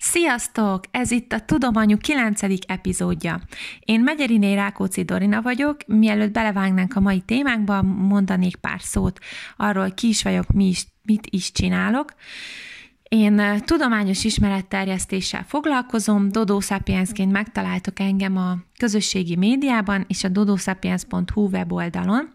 Sziasztok! Ez itt a Tudomanyu 9. epizódja. Én Megyeriné Rákóczi Dorina vagyok. Mielőtt belevágnánk a mai témánkba, mondanék pár szót arról, ki is vagyok, mi is, mit is csinálok. Én tudományos ismeretterjesztéssel foglalkozom, Dodo Sapiensként megtaláltok engem a közösségi médiában és a dodosapiens.hu weboldalon.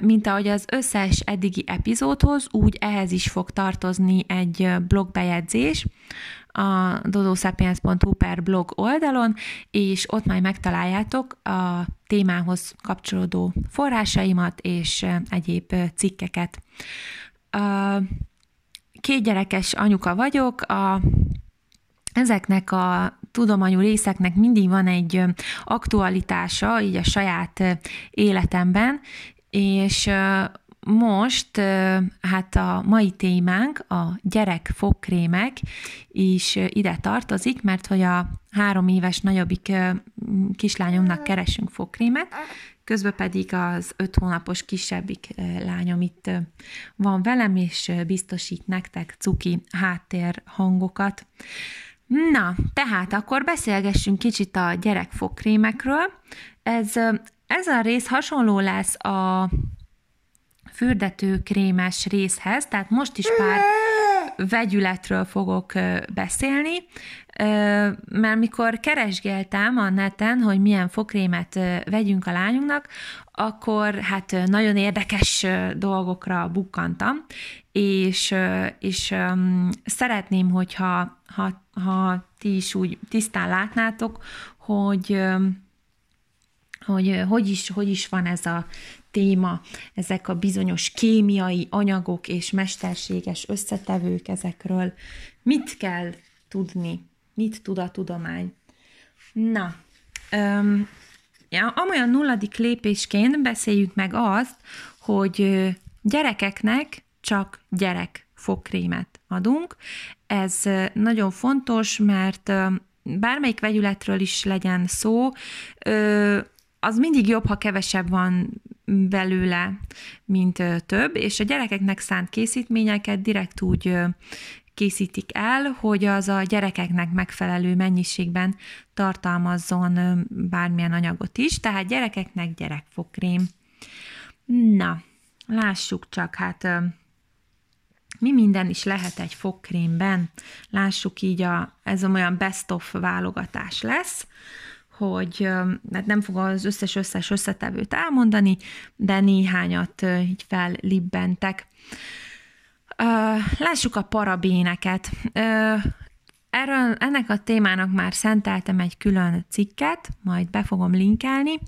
Mint ahogy az összes eddigi epizódhoz, úgy ehhez is fog tartozni egy blogbejegyzés, a dodosapiens.hu per blog oldalon, és ott majd megtaláljátok a témához kapcsolódó forrásaimat és egyéb cikkeket. Két gyerekes anyuka vagyok, a, ezeknek a tudományú részeknek mindig van egy aktualitása így a saját életemben, és most hát a mai témánk, a gyerek fogkrémek is ide tartozik, mert hogy a három éves nagyobbik kislányomnak keresünk fogkrémet, közben pedig az öt hónapos kisebbik lányom itt van velem, és biztosít nektek cuki háttér hangokat. Na, tehát akkor beszélgessünk kicsit a gyerekfogkrémekről. Ez, ez a rész hasonló lesz a fürdetőkrémes részhez, tehát most is pár vegyületről fogok beszélni, mert mikor keresgéltem a neten, hogy milyen fokrémet vegyünk a lányunknak, akkor hát nagyon érdekes dolgokra bukkantam, és, és szeretném, hogyha ha, ha ti is úgy tisztán látnátok, hogy hogy hogy is, hogy is van ez a téma, ezek a bizonyos kémiai anyagok és mesterséges összetevők ezekről. Mit kell tudni? Mit tud a tudomány? Na, öm, ja, amolyan nulladik lépésként beszéljük meg azt, hogy gyerekeknek csak gyerek fogkrémet adunk. Ez nagyon fontos, mert bármelyik vegyületről is legyen szó, az mindig jobb, ha kevesebb van belőle, mint több, és a gyerekeknek szánt készítményeket direkt úgy készítik el, hogy az a gyerekeknek megfelelő mennyiségben tartalmazzon bármilyen anyagot is, tehát gyerekeknek gyerekfogkrém. Na, lássuk csak, hát mi minden is lehet egy fogkrémben. Lássuk így, a, ez olyan best of válogatás lesz hogy hát nem fogom az összes-összes összetevőt elmondani, de néhányat így fellibbentek. Lássuk a parabéneket. Erről, ennek a témának már szenteltem egy külön cikket, majd be fogom linkelni,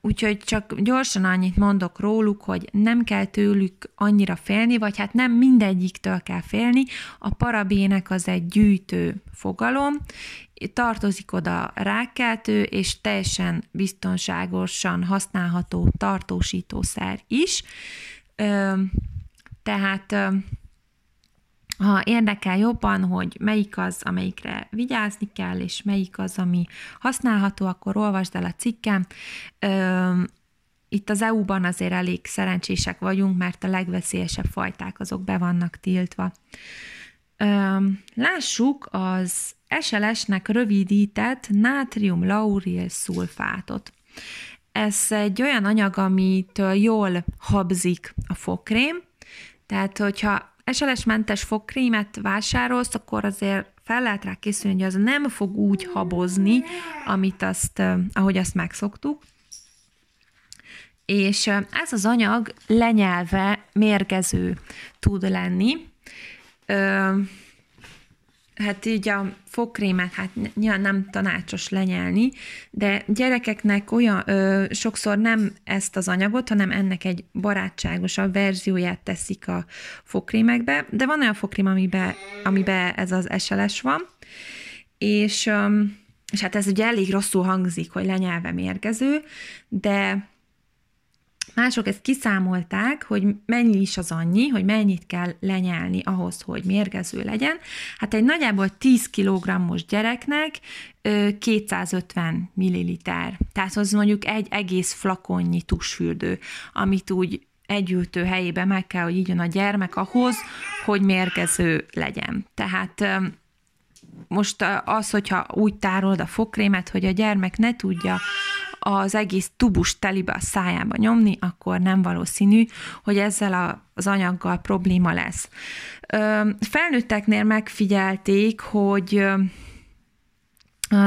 úgyhogy csak gyorsan annyit mondok róluk, hogy nem kell tőlük annyira félni, vagy hát nem mindegyiktől kell félni. A parabének az egy gyűjtő fogalom, tartozik oda rákkeltő és teljesen biztonságosan használható tartósítószer is. Tehát ha érdekel jobban, hogy melyik az, amelyikre vigyázni kell, és melyik az, ami használható, akkor olvasd el a cikkem. Itt az EU-ban azért elég szerencsések vagyunk, mert a legveszélyesebb fajták azok be vannak tiltva. Lássuk az SLS-nek rövidített nátrium lauril szulfátot. Ez egy olyan anyag, amitől jól habzik a fogkrém, tehát hogyha SLS-mentes fogkrémet vásárolsz, akkor azért fel lehet rá készülni, hogy az nem fog úgy habozni, amit azt, ahogy azt megszoktuk. És ez az anyag lenyelve mérgező tud lenni hát így a fogkrémet, hát nyilván nem tanácsos lenyelni, de gyerekeknek olyan, ö, sokszor nem ezt az anyagot, hanem ennek egy barátságosabb verzióját teszik a fogkrémekbe, de van olyan fogkrém, amiben, amiben ez az SLS van, és, ö, és hát ez ugye elég rosszul hangzik, hogy lenyelve mérgező, de Mások ezt kiszámolták, hogy mennyi is az annyi, hogy mennyit kell lenyelni ahhoz, hogy mérgező legyen. Hát egy nagyjából 10 kg-os gyereknek 250 ml. Tehát az mondjuk egy egész flakonnyi tusfürdő, amit úgy együltő helyébe meg kell, hogy így a gyermek ahhoz, hogy mérgező legyen. Tehát most az, hogyha úgy tárolod a fogkrémet, hogy a gyermek ne tudja az egész tubus telibe a szájába nyomni, akkor nem valószínű, hogy ezzel a, az anyaggal probléma lesz. Felnőtteknél megfigyelték, hogy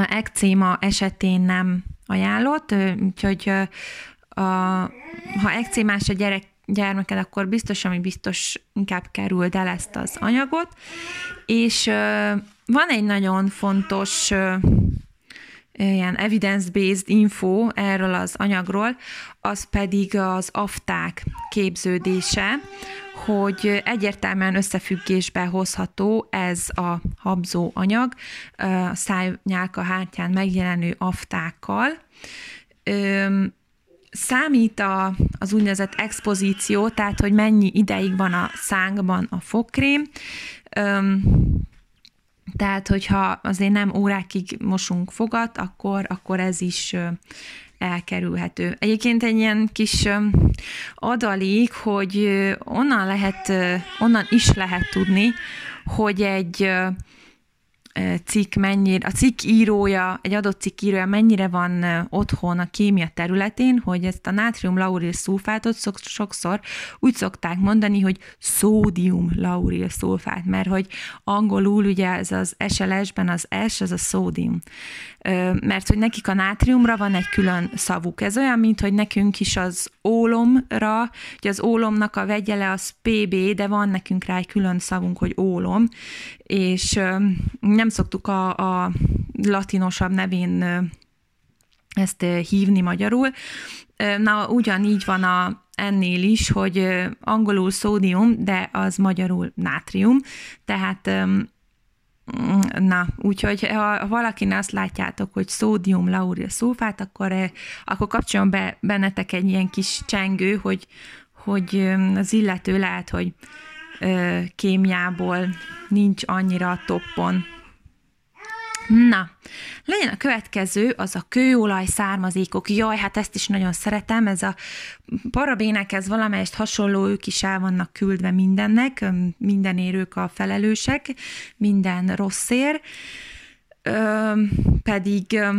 ekcéma esetén nem ajánlott, úgyhogy ha ekcémás a gyerek, gyermeked, akkor biztos, ami biztos inkább kerüld el ezt az anyagot. És van egy nagyon fontos ilyen evidence-based info erről az anyagról, az pedig az afták képződése, hogy egyértelműen összefüggésbe hozható ez a habzó anyag a szájnyálka hátján megjelenő aftákkal. Számít a, az úgynevezett expozíció, tehát hogy mennyi ideig van a szánkban a fogkrém, tehát, hogyha azért nem órákig mosunk fogat, akkor, akkor ez is elkerülhető. Egyébként egy ilyen kis adalék, hogy onnan lehet, onnan is lehet tudni, hogy egy cikk mennyire, a cikk írója, egy adott cikk írója mennyire van otthon a kémia területén, hogy ezt a nátrium lauril szulfátot sokszor úgy szokták mondani, hogy szódium lauril szulfát, mert hogy angolul ugye ez az SLS-ben az S, az a szódium mert hogy nekik a nátriumra van egy külön szavuk. Ez olyan, mint hogy nekünk is az ólomra, hogy az ólomnak a vegyele az PB, de van nekünk rá egy külön szavunk, hogy ólom, és nem szoktuk a, a latinosabb nevén ezt hívni magyarul. Na, ugyanígy van a, ennél is, hogy angolul szódium, de az magyarul nátrium, tehát Na, úgyhogy ha valakinek azt látjátok, hogy szódium lauril szulfát, akkor, akkor kapcsoljon be bennetek egy ilyen kis csengő, hogy, hogy az illető lehet, hogy kémiából nincs annyira a toppon. Na, legyen a következő, az a kőolaj származékok. Jaj, hát ezt is nagyon szeretem, ez a parabének, ez valamelyest hasonló, ők is el vannak küldve mindennek, minden ők a felelősek, minden rosszér, ö, pedig ö,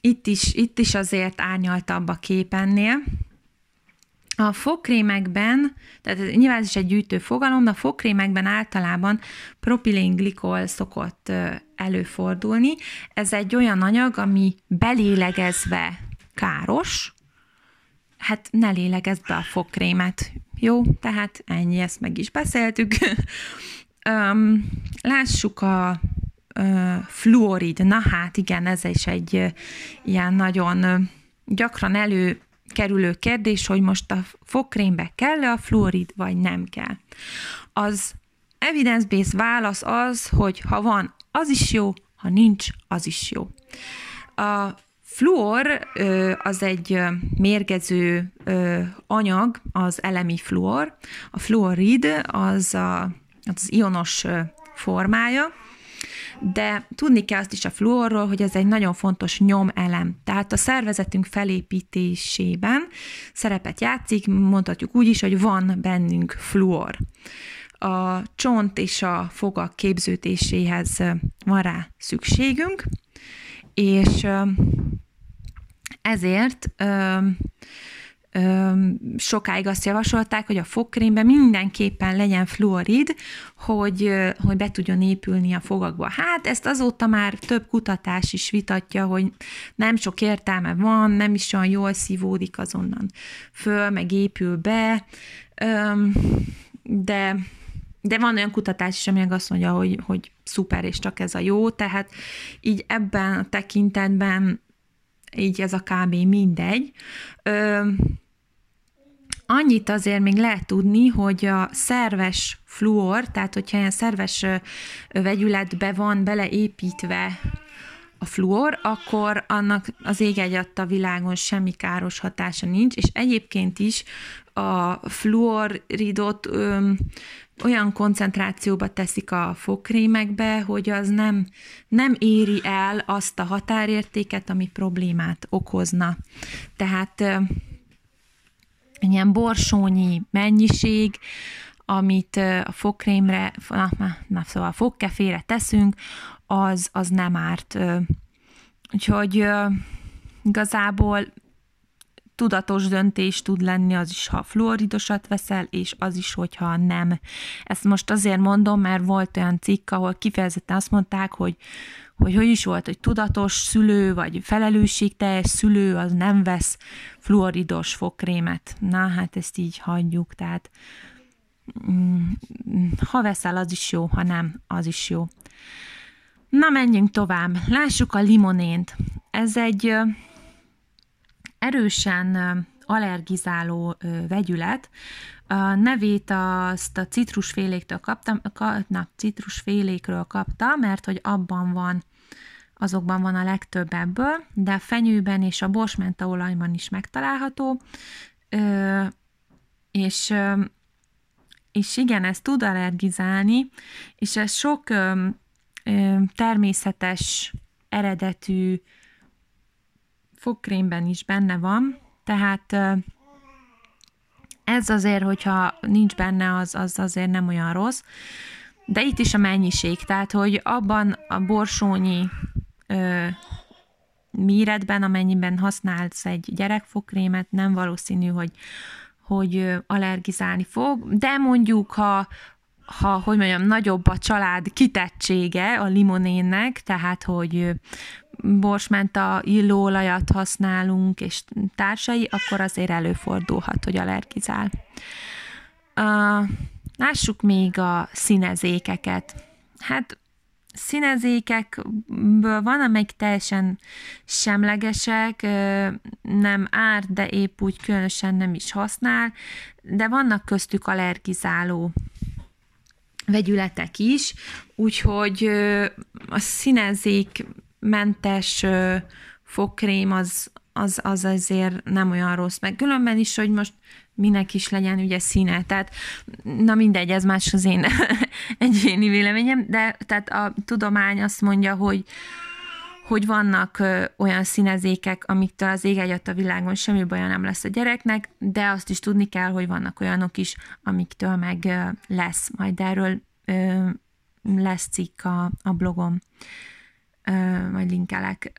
itt is, itt is azért árnyaltabb a képennél, a fogkrémekben, tehát nyilván ez is egy gyűjtő fogalom, de a fogkrémekben általában propilenglikol szokott előfordulni. Ez egy olyan anyag, ami belélegezve káros, hát ne lélegezd be a fogkrémet. Jó, tehát ennyi, ezt meg is beszéltük. um, lássuk a uh, fluorid. Na hát igen, ez is egy uh, ilyen nagyon uh, gyakran elő kerülő kérdés, hogy most a fogkrémbe kell-e a fluorid, vagy nem kell. Az evidence-based válasz az, hogy ha van, az is jó, ha nincs, az is jó. A fluor az egy mérgező anyag, az elemi fluor. A fluorid az a, az ionos formája, de tudni kell azt is a fluorról, hogy ez egy nagyon fontos nyomelem. Tehát a szervezetünk felépítésében szerepet játszik, mondhatjuk úgy is, hogy van bennünk fluor. A csont és a fogak képződéséhez van rá szükségünk, és ezért sokáig azt javasolták, hogy a fogkrémben mindenképpen legyen fluorid, hogy, hogy be tudjon épülni a fogakba. Hát ezt azóta már több kutatás is vitatja, hogy nem sok értelme van, nem is olyan jól szívódik azonnan föl, meg épül be, de de van olyan kutatás is, ami azt mondja, hogy, hogy szuper, és csak ez a jó, tehát így ebben a tekintetben így ez a kb. mindegy. Annyit azért még lehet tudni, hogy a szerves fluor, tehát hogyha ilyen szerves vegyületbe van beleépítve a fluor, akkor annak az ég a világon semmi káros hatása nincs, és egyébként is a fluoridot ö, olyan koncentrációba teszik a fogkrémekbe, hogy az nem, nem éri el azt a határértéket, ami problémát okozna. Tehát ilyen borsónyi mennyiség, amit a fogkrémre, na, na szóval a fogkefére teszünk, az, az nem árt. Úgyhogy igazából tudatos döntés tud lenni az is, ha fluoridosat veszel, és az is, hogyha nem. Ezt most azért mondom, mert volt olyan cikk, ahol kifejezetten azt mondták, hogy hogy hogy is volt, hogy tudatos szülő, vagy felelősségteljes szülő, az nem vesz fluoridos fogkrémet. Na, hát ezt így hagyjuk, tehát mm, ha veszel, az is jó, ha nem, az is jó. Na, menjünk tovább. Lássuk a limonént. Ez egy erősen allergizáló vegyület. A nevét azt a citrusféléktől kaptam, na, citrusfélékről kapta, mert hogy abban van, azokban van a legtöbb ebből, de a fenyőben és a borsmentaolajban is megtalálható, és, és igen, ez tud allergizálni, és ez sok természetes eredetű fogkrémben is benne van, tehát ez azért, hogyha nincs benne, az, az azért nem olyan rossz. De itt is a mennyiség, tehát hogy abban a borsónyi ö, méretben, amennyiben használsz egy gyerekfogkrémet, nem valószínű, hogy, hogy allergizálni fog, de mondjuk, ha, ha, hogy mondjam, nagyobb a család kitettsége a limonénnek, tehát, hogy borsmenta illóolajat használunk, és társai, akkor azért előfordulhat, hogy allergizál. Uh, lássuk még a színezékeket. Hát színezékekből van, amelyik teljesen semlegesek, nem árt, de épp úgy különösen nem is használ, de vannak köztük allergizáló vegyületek is, úgyhogy a színezék mentes fogkrém az, az, az azért nem olyan rossz. Meg különben is, hogy most minek is legyen ugye színe. Tehát, na mindegy, ez más az én egyéni véleményem, de tehát a tudomány azt mondja, hogy hogy vannak ö, olyan színezékek, amiktől az ég egyat a világon semmi baja nem lesz a gyereknek, de azt is tudni kell, hogy vannak olyanok is, amiktől meg ö, lesz. Majd erről ö, lesz cikk a, a blogom majd linkelek.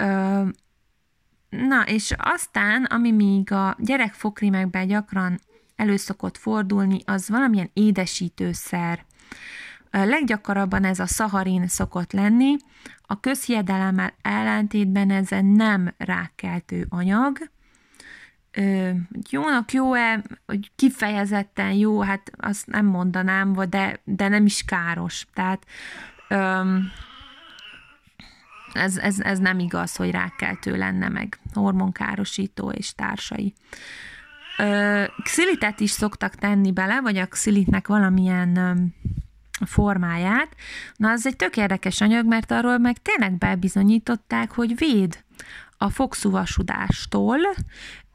Na, és aztán, ami még a gyerekfokrémekben gyakran előszokott fordulni, az valamilyen édesítőszer. Leggyakrabban ez a szaharin szokott lenni, a közhiedelemmel ellentétben ez nem rákkeltő anyag. Jónak jó-e, hogy kifejezetten jó, hát azt nem mondanám, de, de nem is káros. Tehát ez, ez, ez nem igaz, hogy rákkeltő lenne meg, hormonkárosító és társai. Ö, xilitet is szoktak tenni bele, vagy a xilitnek valamilyen ö, formáját. Na, az egy tök érdekes anyag, mert arról meg tényleg bebizonyították, hogy véd a fogszuvasudástól,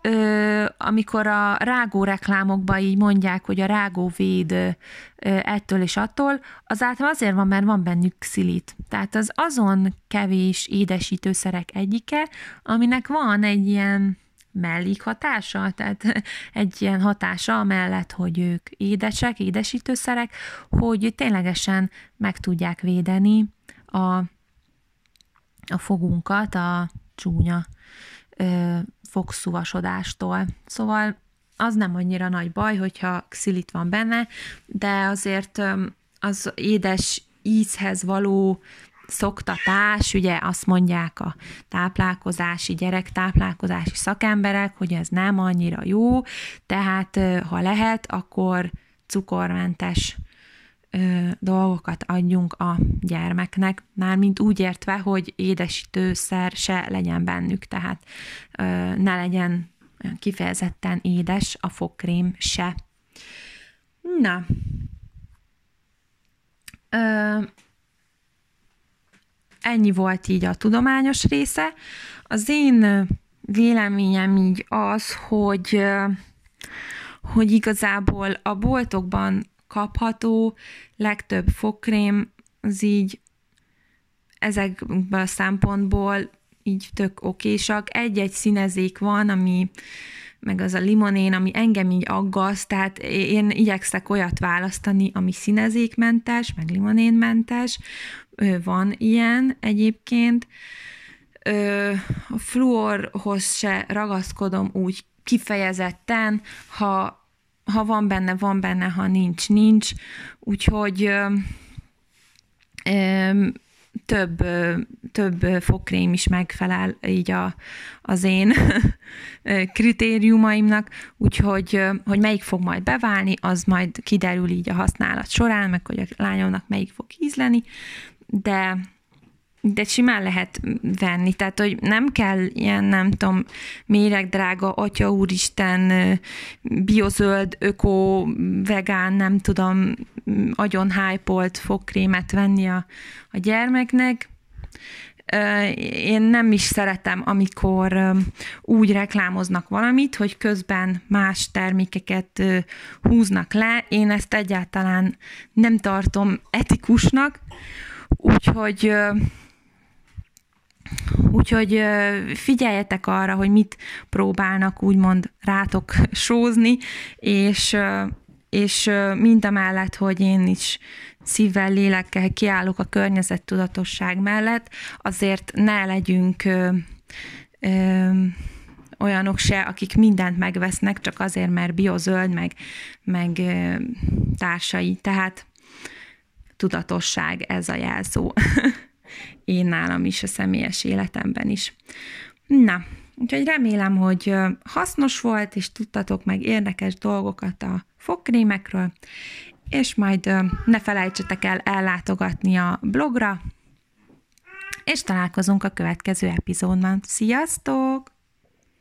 ö, amikor a rágó reklámokban így mondják, hogy a rágó véd ö, ettől és attól, az általában azért van, mert van bennük szilit. Tehát az azon kevés édesítőszerek egyike, aminek van egy ilyen mellékhatása, tehát egy ilyen hatása mellett, hogy ők édesek, édesítőszerek, hogy ténylegesen meg tudják védeni a, a fogunkat a csúnya ö, fogszúvasodástól. Szóval az nem annyira nagy baj, hogyha xilit van benne, de azért az édes ízhez való szoktatás, ugye azt mondják a táplálkozási, gyerektáplálkozási szakemberek, hogy ez nem annyira jó, tehát ha lehet, akkor cukormentes dolgokat adjunk a gyermeknek, mármint úgy értve, hogy édesítőszer se legyen bennük, tehát ne legyen kifejezetten édes a fogkrém se. Na, ö, ennyi volt így a tudományos része. Az én véleményem így az, hogy hogy igazából a boltokban kapható, legtöbb fogkrém az így ezekből a szempontból így tök okésak. Egy-egy színezék van, ami meg az a limonén, ami engem így aggaszt, tehát én igyekszek olyat választani, ami színezékmentes, meg limonénmentes, van ilyen egyébként. A fluorhoz se ragaszkodom úgy kifejezetten, ha ha van benne, van benne, ha nincs, nincs. Úgyhogy ö, ö, több, több fogkrém is megfelel így a, az én kritériumaimnak, úgyhogy hogy melyik fog majd beválni, az majd kiderül így a használat során, meg hogy a lányomnak melyik fog ízleni, de de simán lehet venni, tehát hogy nem kell ilyen, nem tudom, méregdrága, atya úristen, biozöld, öko, vegán, nem tudom, agyon hypolt fogkrémet venni a, a gyermeknek. Én nem is szeretem, amikor úgy reklámoznak valamit, hogy közben más termékeket húznak le. Én ezt egyáltalán nem tartom etikusnak, úgyhogy Úgyhogy figyeljetek arra, hogy mit próbálnak úgymond rátok sózni, és, és mind a mellett, hogy én is szívvel, lélekkel kiállok a környezettudatosság mellett, azért ne legyünk ö, ö, olyanok se, akik mindent megvesznek, csak azért, mert biozöld, meg, meg ö, társai. Tehát tudatosság ez a jelszó. én nálam is, a személyes életemben is. Na, úgyhogy remélem, hogy hasznos volt, és tudtatok meg érdekes dolgokat a fogkrémekről, és majd ne felejtsetek el ellátogatni a blogra, és találkozunk a következő epizódban. Sziasztok!